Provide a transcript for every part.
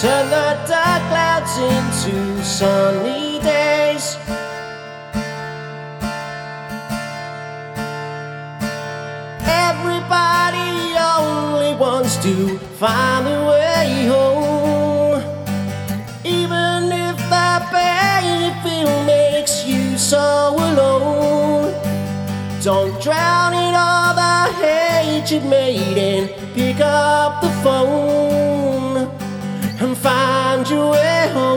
Turn the dark clouds into sunny days. Everybody only wants to find a way home, even if that bad feel makes you so alone. Don't drown in all the hate you've made and pick up the phone find your way home.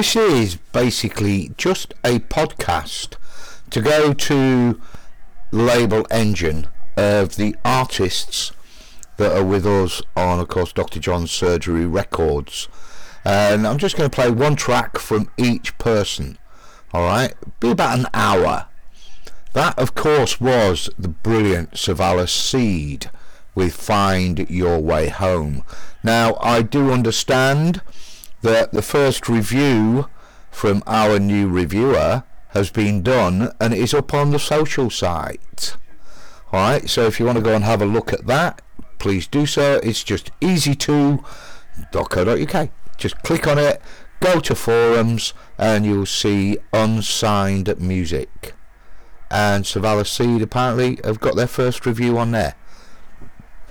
this is basically just a podcast to go to label engine of the artists that are with us on, of course, Dr. John's Surgery Records. And I'm just going to play one track from each person. All right, be about an hour. That, of course, was the brilliant Savalas Seed with Find Your Way Home. Now, I do understand that the first review from our new reviewer has been done and is up on the social site. Alright, so if you want to go and have a look at that, please do so. It's just easy2.co.uk. Just click on it, go to forums, and you'll see unsigned music. And Savalas Seed apparently have got their first review on there.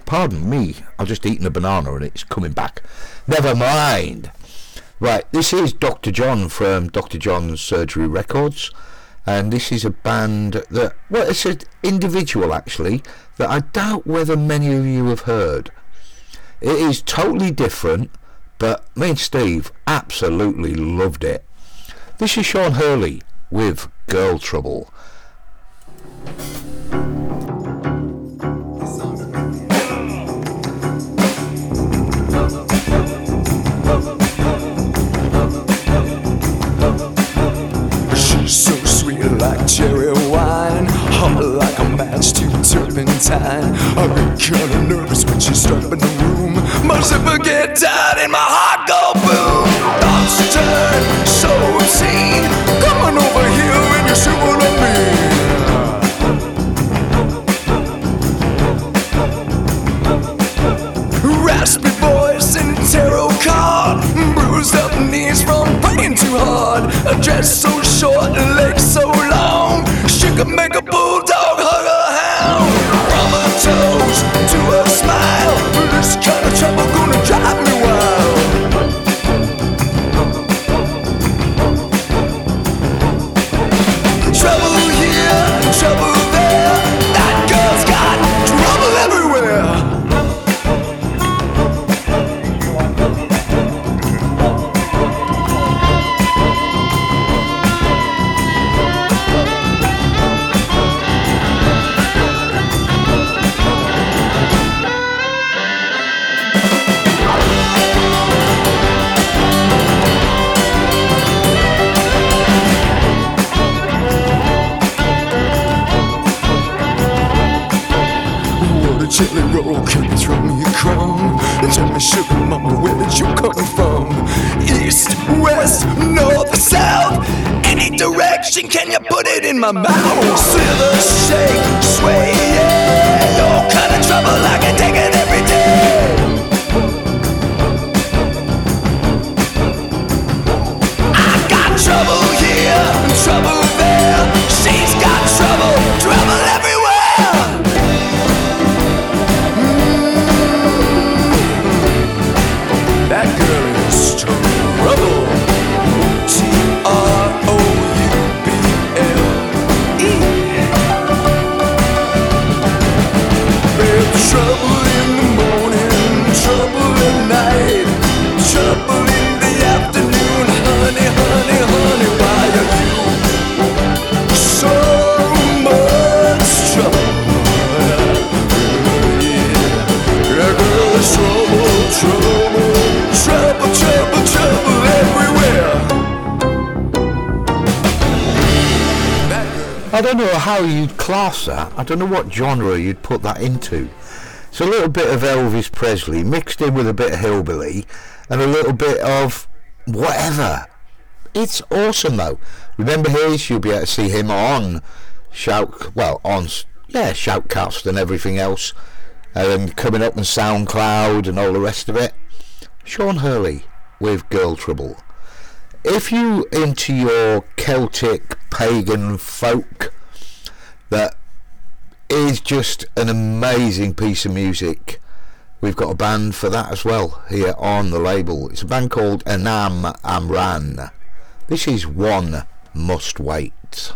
Pardon me, I've just eaten a banana and it's coming back. Never mind. Right, this is Dr. John from Dr. John's Surgery Records, and this is a band that, well, it's an individual actually, that I doubt whether many of you have heard. It is totally different, but me and Steve absolutely loved it. This is Sean Huey with Girl Trouble. Like cherry wine, hot like a match to turpentine. I get kinda nervous when she step in the room. My zipper get tight and my heart go boom. Thoughts turn so obscene. Come on over here card, bruised up knees from praying too hard. A dress so short and legs so long, she could make a Chili roll, can you throw me a crumb? Tell me, sugar mama, where did you come from? East, west, north, south, any direction, can you put it in my mouth? Slither, shake, sway, yeah, your kind of trouble I can take it every. I don't know how you'd class that. I don't know what genre you'd put that into. It's a little bit of Elvis Presley mixed in with a bit of hillbilly and a little bit of whatever. It's awesome though. Remember his? You'll be able to see him on Shout. Well, on yeah Shoutcast and everything else, and coming up on SoundCloud and all the rest of it. Sean Huey with Girl Trouble. If you into your Celtic pagan folk, that is just an amazing piece of music. We've got a band for that as well here on the label. It's a band called Anam Amhran. This is One Must Wait.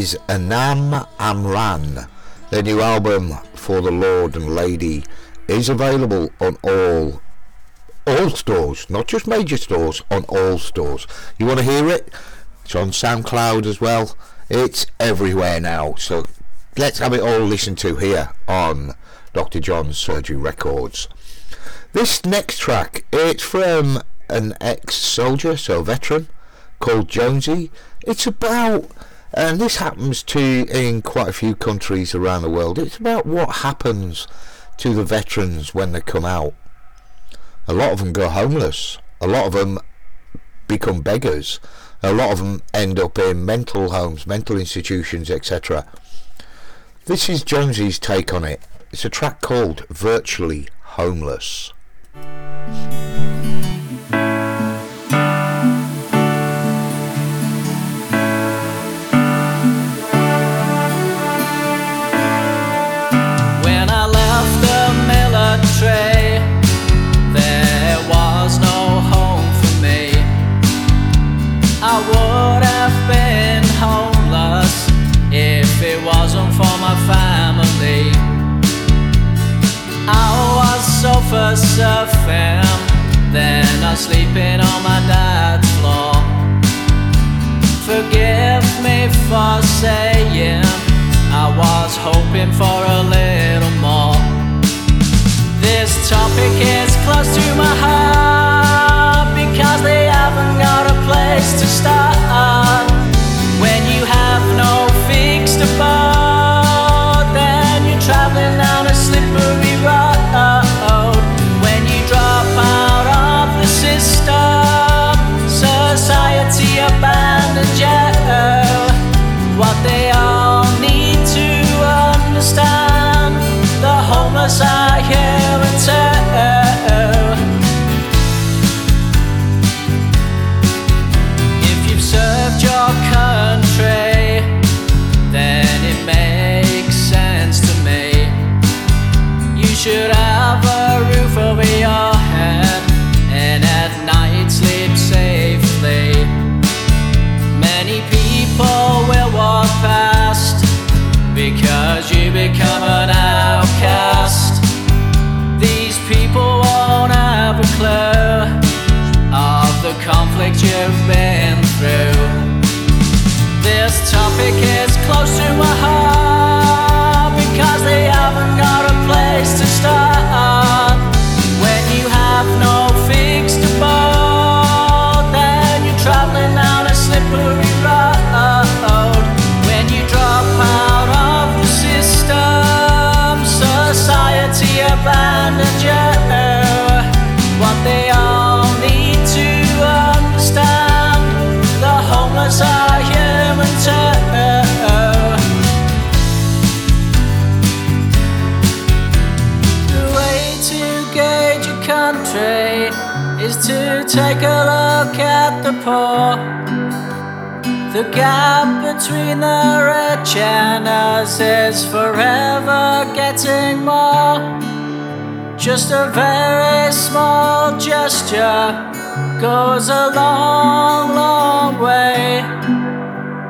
Is Anam Amhran. Their new album for the Lord and Lady is available on all all stores, not just major stores, on all stores. You want to hear it? It's on SoundCloud as well. It's everywhere now. So let's have it all listened to here on Dr. John's Surgery Records. This next track, it's from an ex-soldier, so veteran, called Jonesy. It's about, and this happens to in quite a few countries around the world. It's about what happens to the veterans when they come out. A lot of them go homeless. A lot of them become beggars. A lot of them end up in mental homes, mental institutions, etc. This is Jonesy's take on it. It's a track called Virtually Homeless. I was sofa surfing, then I was sleeping on my dad's floor. Forgive me for saying I was hoping for a little more. This topic is close to my heart because they haven't got a place to start. Poor. The gap between the rich and us is forever getting more. Just a very small gesture goes a long, long way.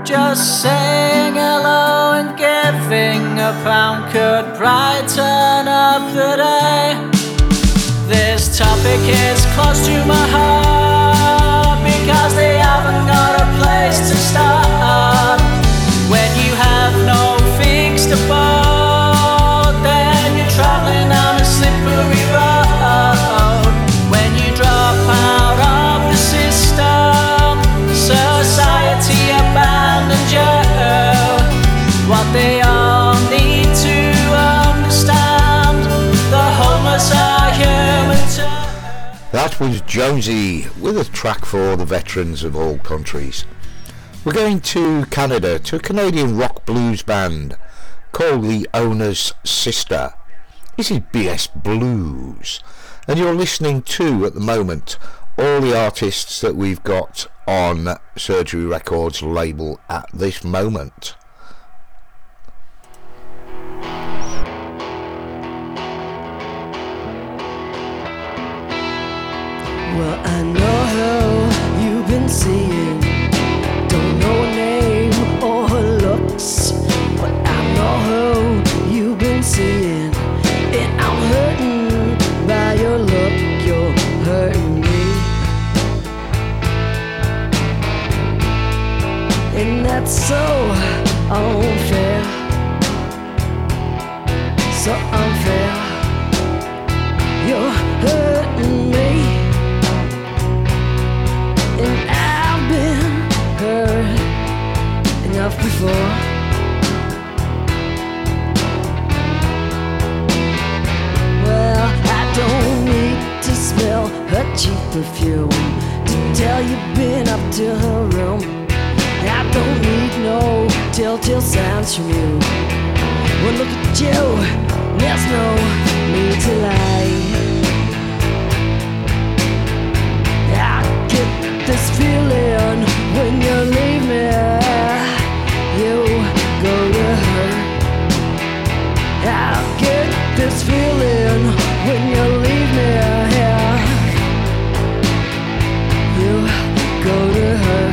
Just saying hello and giving a pound could brighten up the day. This topic is close to my heart start. When you have no fixed abode, then you're traveling down a slippery road. When you drop out of the system, society abandons you. What they all need to understand, the homeless are human too. That was Jonesy with a track for the veterans of all countries. We're going to Canada to a Canadian rock blues band called Leonas Sister. This is BS Blues, and you're listening to at the moment all the artists that we've got on Surgery Records label at this moment. Well, I know who you've been seeing. That's so unfair. So unfair. You're hurting me. And I've been hurt enough before. Well, I don't need to smell her cheap perfume to tell you've been up to her room. I don't need no telltale signs from you. Well, look at you, there's no need to lie. I get this feeling when you leave me. You go to her. I get this feeling when you leave me. You go to her.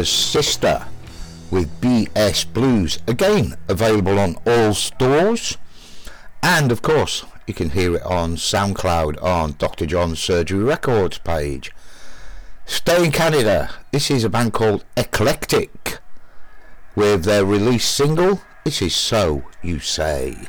Sister with BS Blues. Again, available on all stores. And of course, you can hear it on SoundCloud on Dr. John's Surgery Records page. Stay in Canada. This is a band called Eklectik with their release single, This Is So You Say.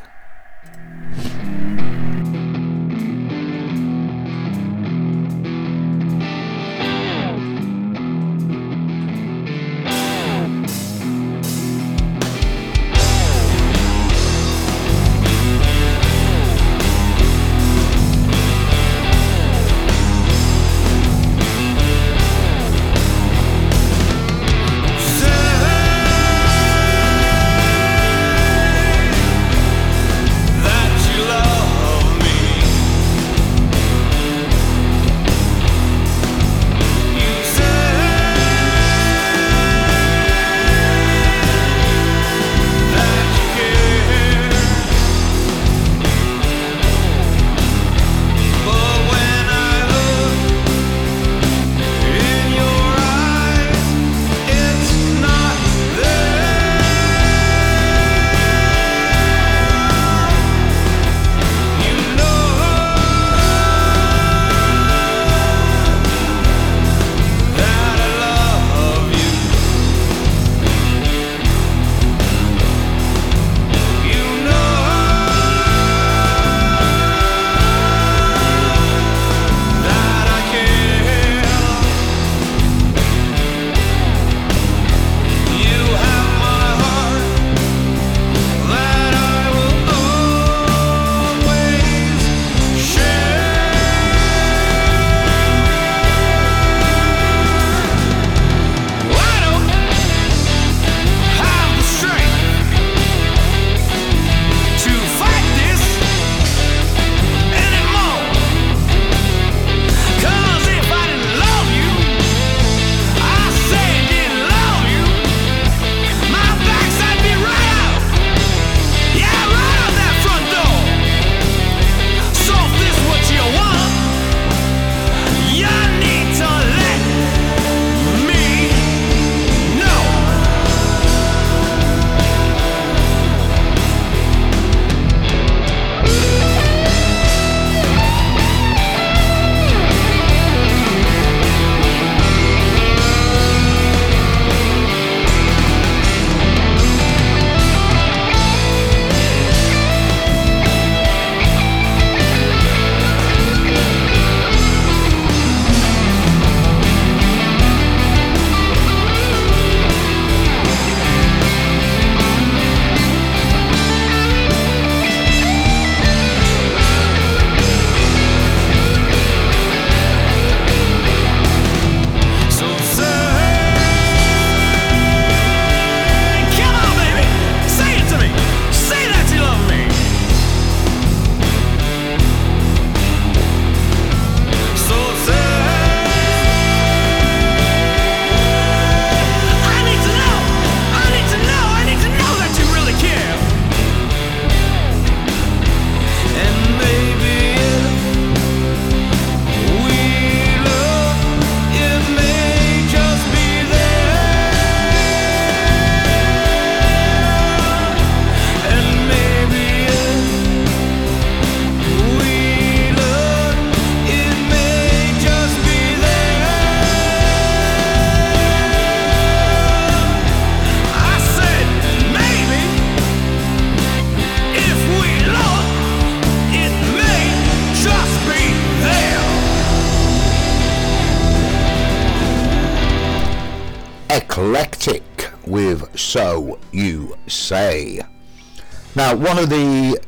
One of the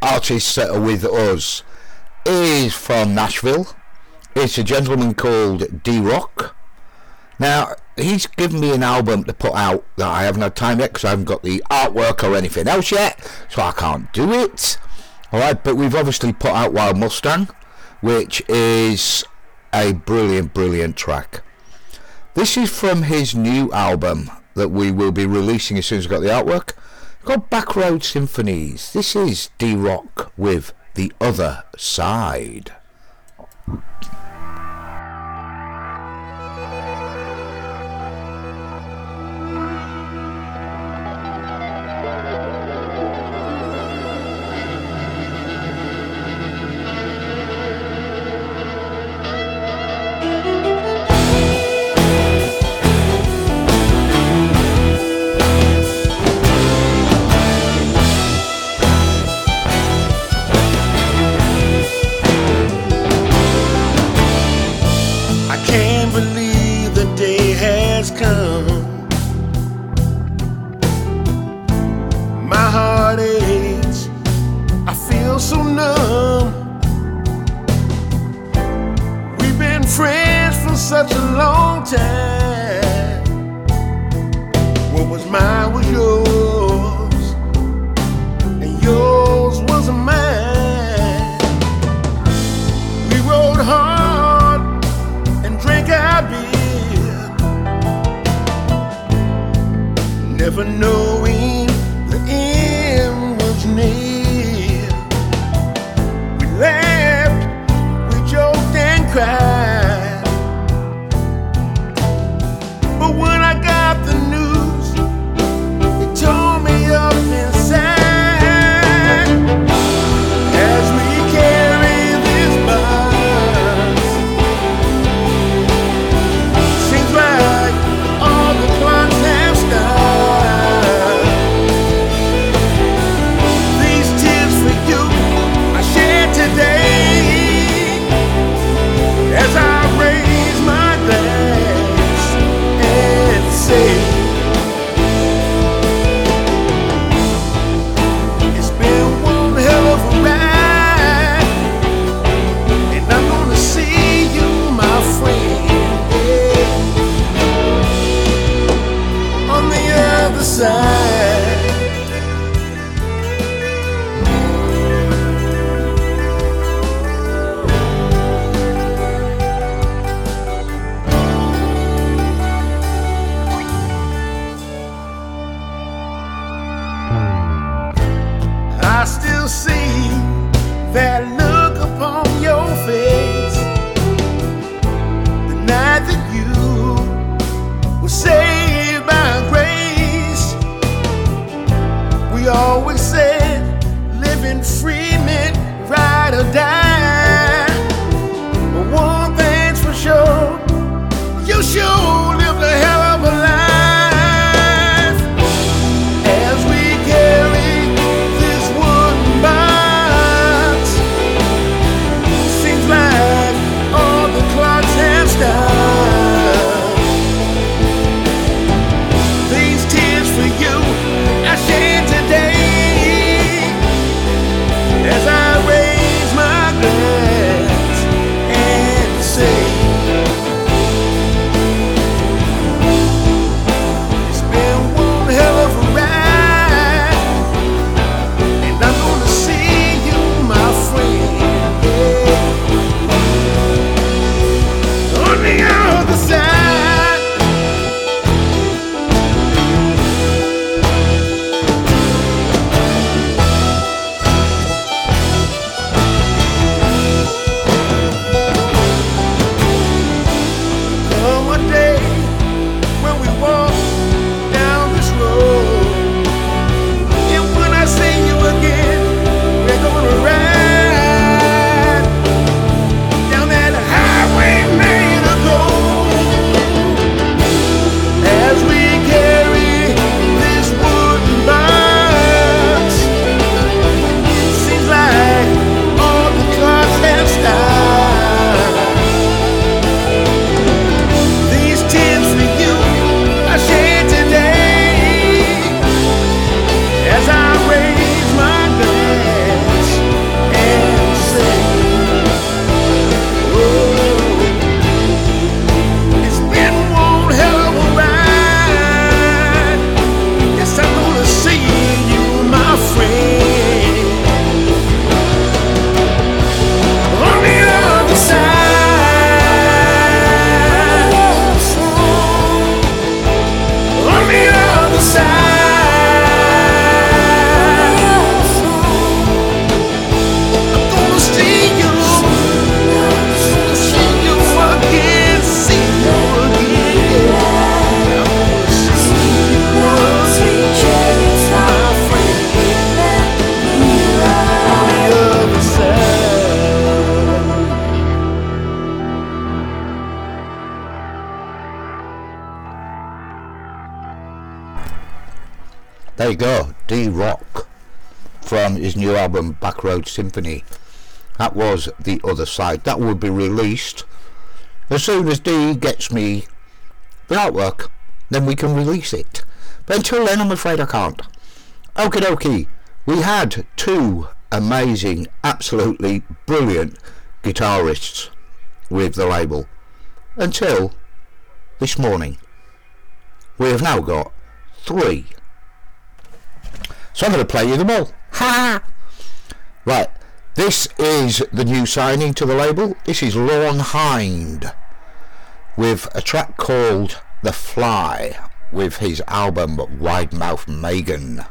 artists that are with us is from Nashville. It's a gentleman called Dee Rock. Now, he's given me an album to put out that I haven't had time yet because I haven't got the artwork or anything else yet, so I can't do it. Alright, but we've obviously put out Wild Mustang, which is a brilliant, brilliant track. This is from his new album that we will be releasing as soon as I've got the artwork. Called Backroad Symphonies. This is Dee Rock with The Other Side. Go, Dee Rock from his new album Backroad Symphony. That was the other side. That will be released as soon as D gets me the artwork. Then we can release it. But until then, I'm afraid I can't. Okie dokie. We had two amazing, absolutely brilliant guitarists with the label until this morning. We have now got three. So I'm going to play you them all. Ha! Right, this is the new signing to the label. This is Lorne Hind with a track called The Fly with his album Wide Mouth Megan.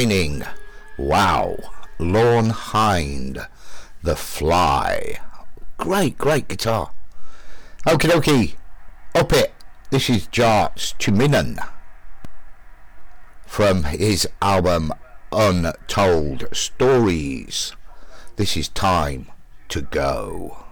New signing. Wow. Lorne Hind. The Fly. Great, great guitar. Okie dokie. Up it. This is Jartse Tuominen from his album Untold Stories. This is time to go.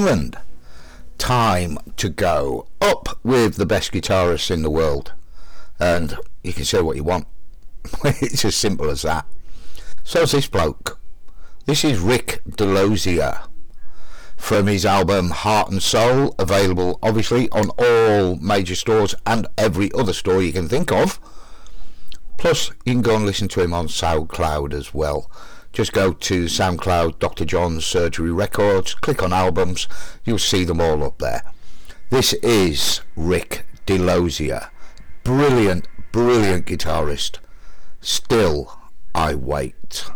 Finland. Time to go up with the best guitarists in the world. And you can say what you want. it's as simple as that. So's this bloke. This is Ric Delozier from his album Heart and Soul, available obviously on all major stores and every other store you can think of. Plus, you can go and listen to him on SoundCloud as well. Just go to SoundCloud, Dr. John's Surgery Records, click on albums, you'll see them all up there. This is Ric Delozier. Brilliant, brilliant guitarist. Still, I wait.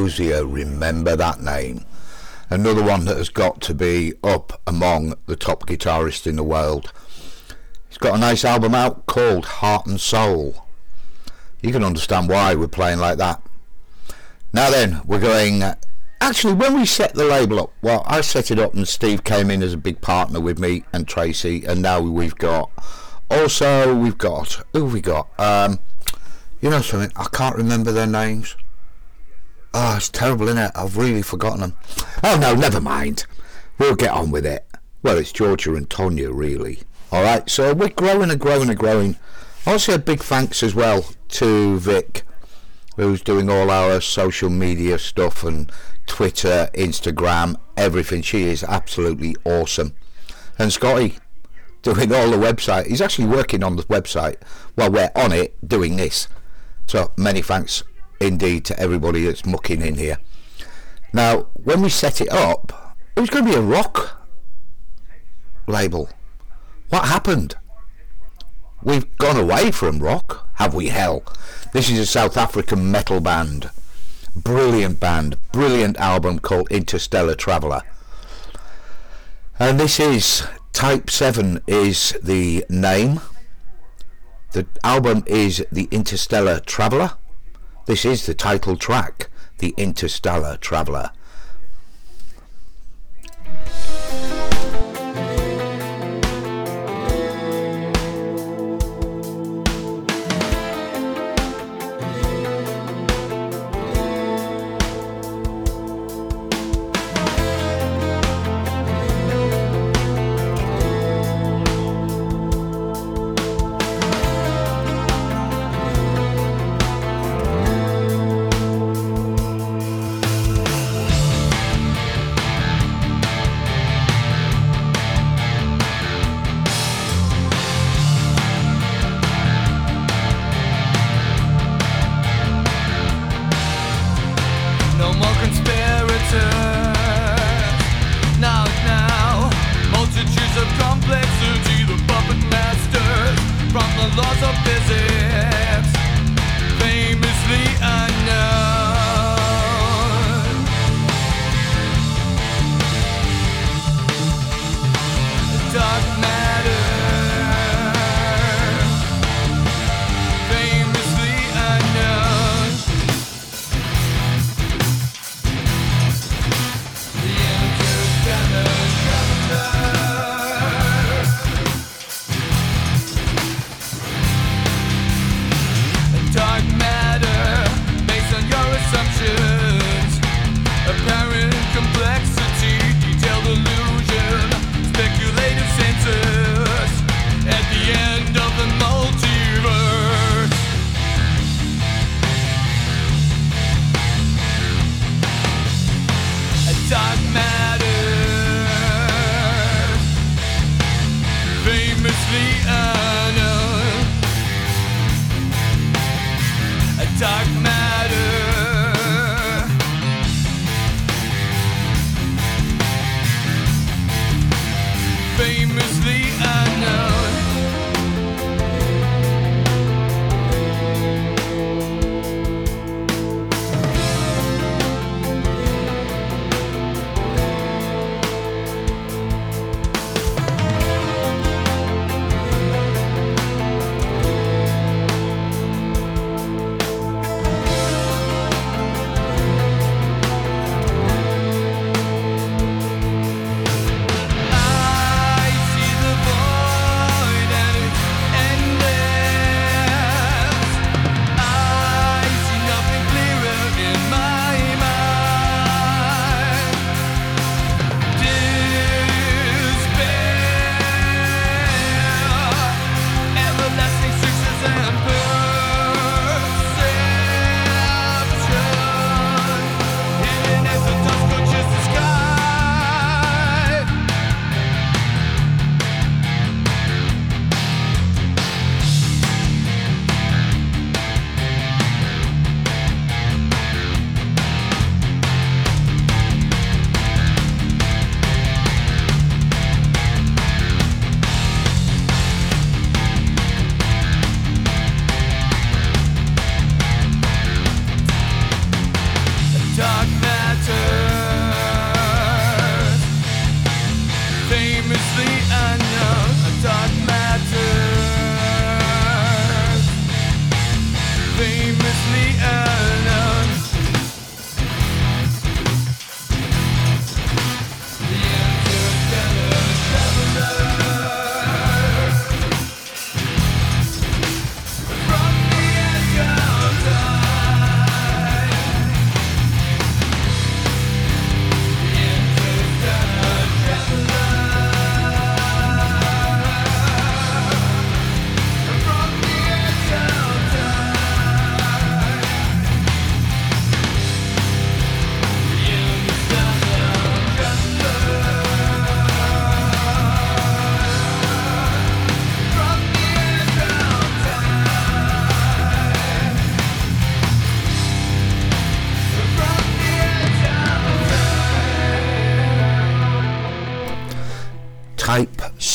Delozier, remember that name. Another one that has got to be up among the top guitarists in the world. He's got a nice album out called Heart and Soul. You can understand why we're playing like that. Now then, we're going. Actually, when we set the label up, well, I set it up and Steve came in as a big partner with me and Tracy, and now we've got. Also, we've got. Who we got? Um, you know something? I can't remember their names. Oh, it's terrible, isn't it? I've really forgotten them. Oh no, never mind. We'll get on with it. Well, it's Georgia and Tonya, really. All right, so we're growing and growing and growing. Also, a big thanks as well to Vic, who's doing all our social media stuff and Twitter, Instagram, everything. She is absolutely awesome. And Scotty, doing all the website. He's actually working on the website while we're on it doing this. So many thanks indeed to everybody that's mucking in here. Now, when we set it up, it was going to be a rock label. What happened? We've gone away from rock, have we hell? This is a South African metal band. Brilliant band, brilliant album called Interstellar Traveller. And this is Type 7 is the name. The album is The Interstellar Traveller. This is the title track, The Interstellar Traveller.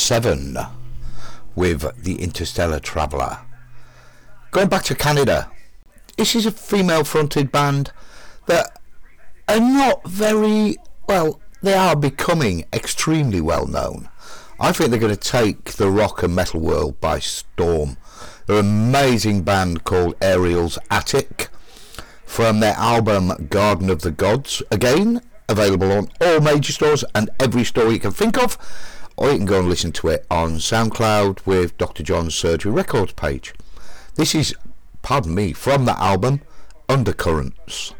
7 with The Interstellar Traveller. Going back to Canada, this is a female fronted band that are not very, well, they are becoming extremely well known. I think they're going to take the rock and metal world by storm. They're an amazing band called Ariel's Attic from their album Garden of the Gods. Again, available on all major stores and every store you can think of. Or you can go and listen to it on SoundCloud with Dr. John's Surgery Records page. This is, pardon me, from the album Undercurrents.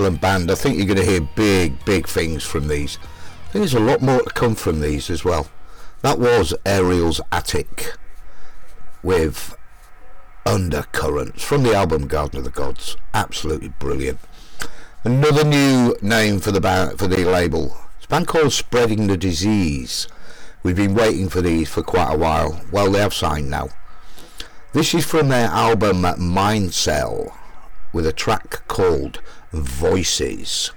Excellent band. I think you're going to hear big, big things from these. I think there's a lot more to come from these as well. That was Ariel's Attic with Undercurrents from the album Garden of the Gods. Absolutely brilliant. Another new name for the band, for the label. It's a band called Spreading the Disease. We've been waiting for these for quite a while. Well, they have signed now. This is from their album Mind Cell with a track called Voices.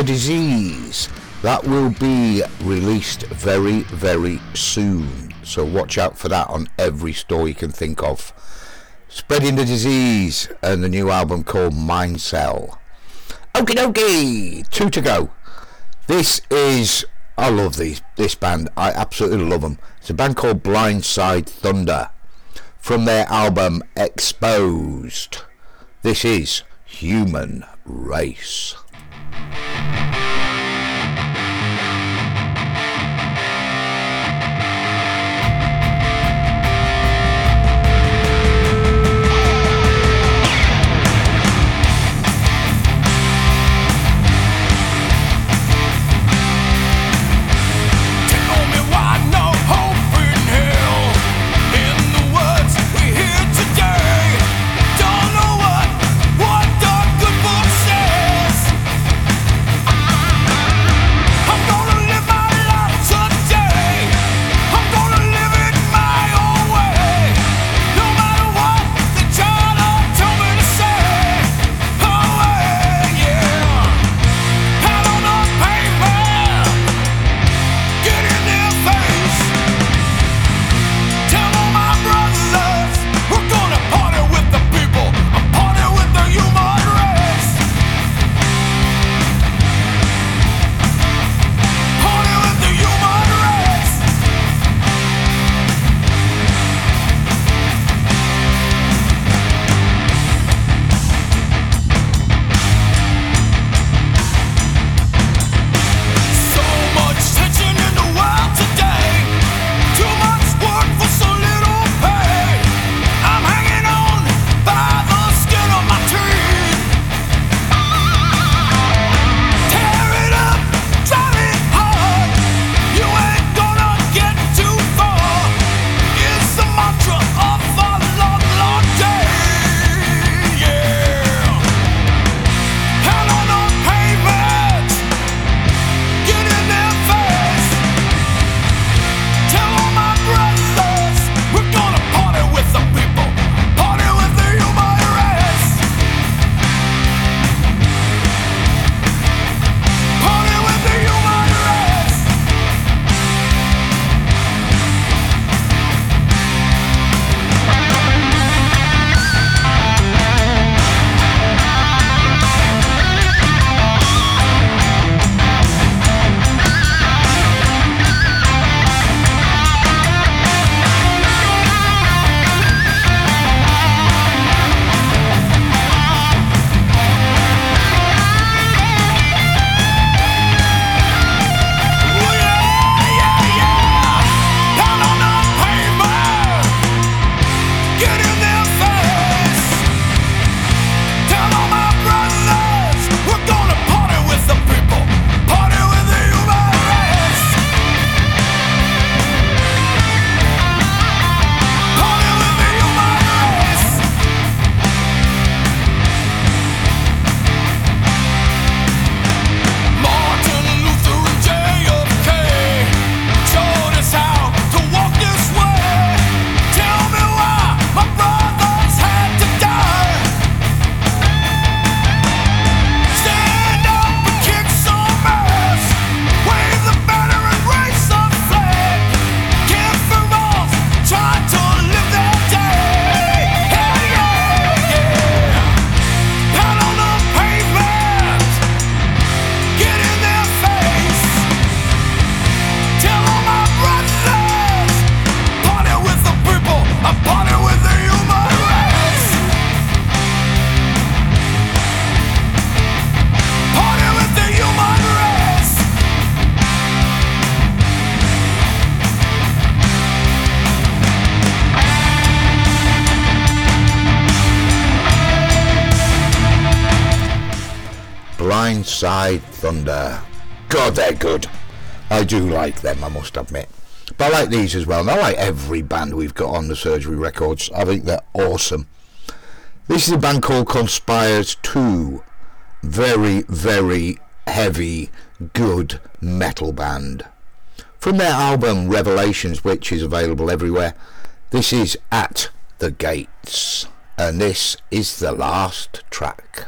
the Disease. That will be released very, very soon. So watch out for that on every store you can think of. Spreading the Disease and the new album called Mind Cell. Okie dokie, two to go. This is, I love these, this band, I absolutely love them. It's a band called Blindside Thunder from their album Exposed. This is Human Race. thank you I do like them, I must admit. But I like these as well, and I like every band we've got on the Surgery Records. I think they're awesome. This is a band called Conspires 2. Very, very heavy, good metal band. From their album Revelations, which is available everywhere, this is At the Gates, and this is the last track.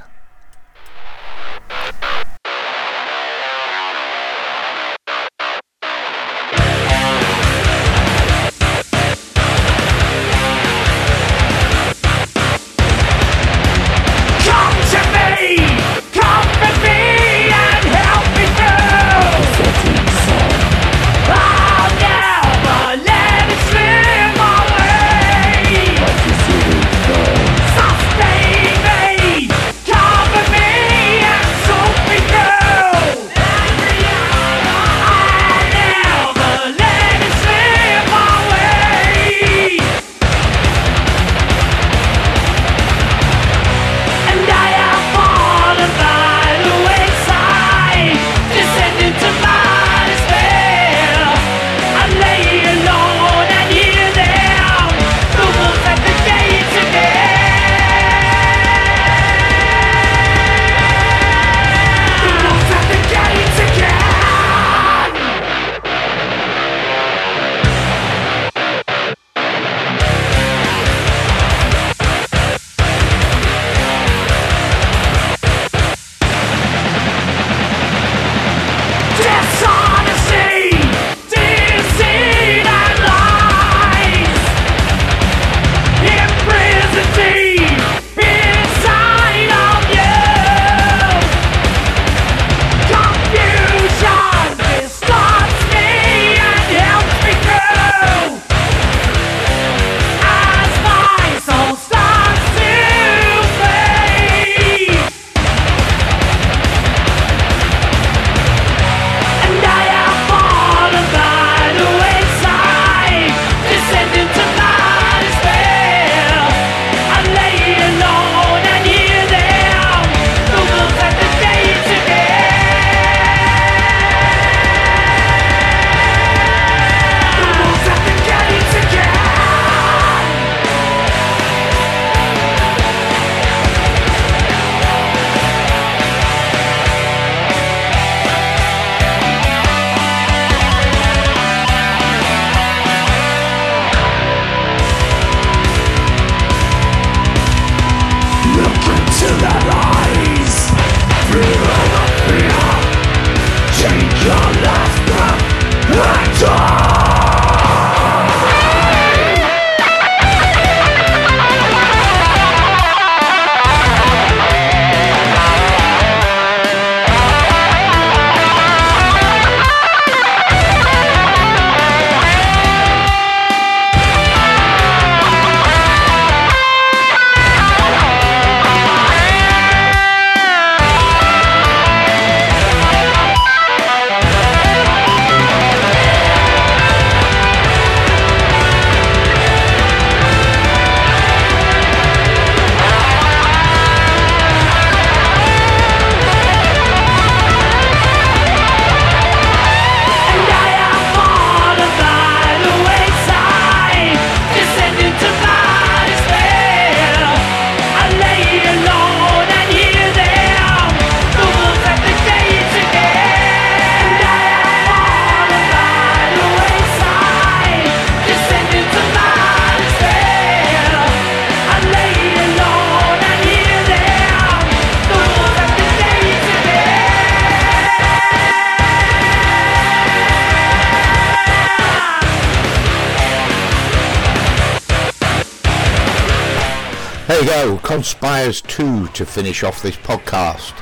Conspires 2 to finish off this podcast.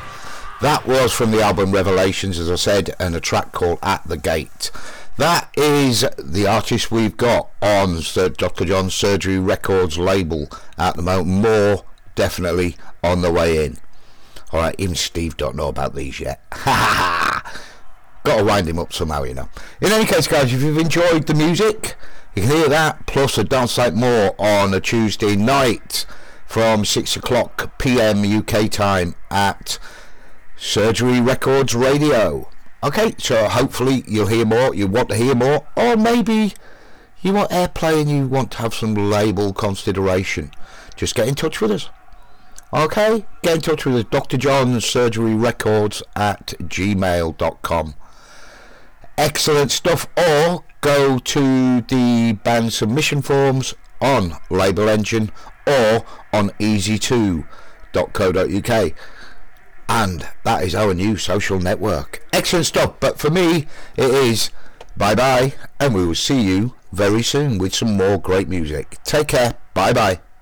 That was from the album Revelations, as I said, and a track called At the Gate. That is the artist we've got on Dr. John's Surgery Records label at the moment. More definitely on the way in. Alright, even Steve don't know about these yet. Got to wind him up somehow, you know. In any case, guys, if you've enjoyed the music, you can hear that plus a dance like more on a Tuesday night from 6 o'clock p.m. UK time at Surgery Records Radio. Okay, so hopefully you'll hear more, you want to hear more, or maybe you want airplay and you want to have some label consideration. Just get in touch with us. Okay, get in touch with us, Dr. John's Surgery Records at gmail.com. Excellent stuff. Or go to the band submission forms on Label Engine or on easy2.co.uk. And that is our new social network. Excellent stuff. But for me, it is bye bye, and we will see you very soon with some more great music. Take care. Bye bye.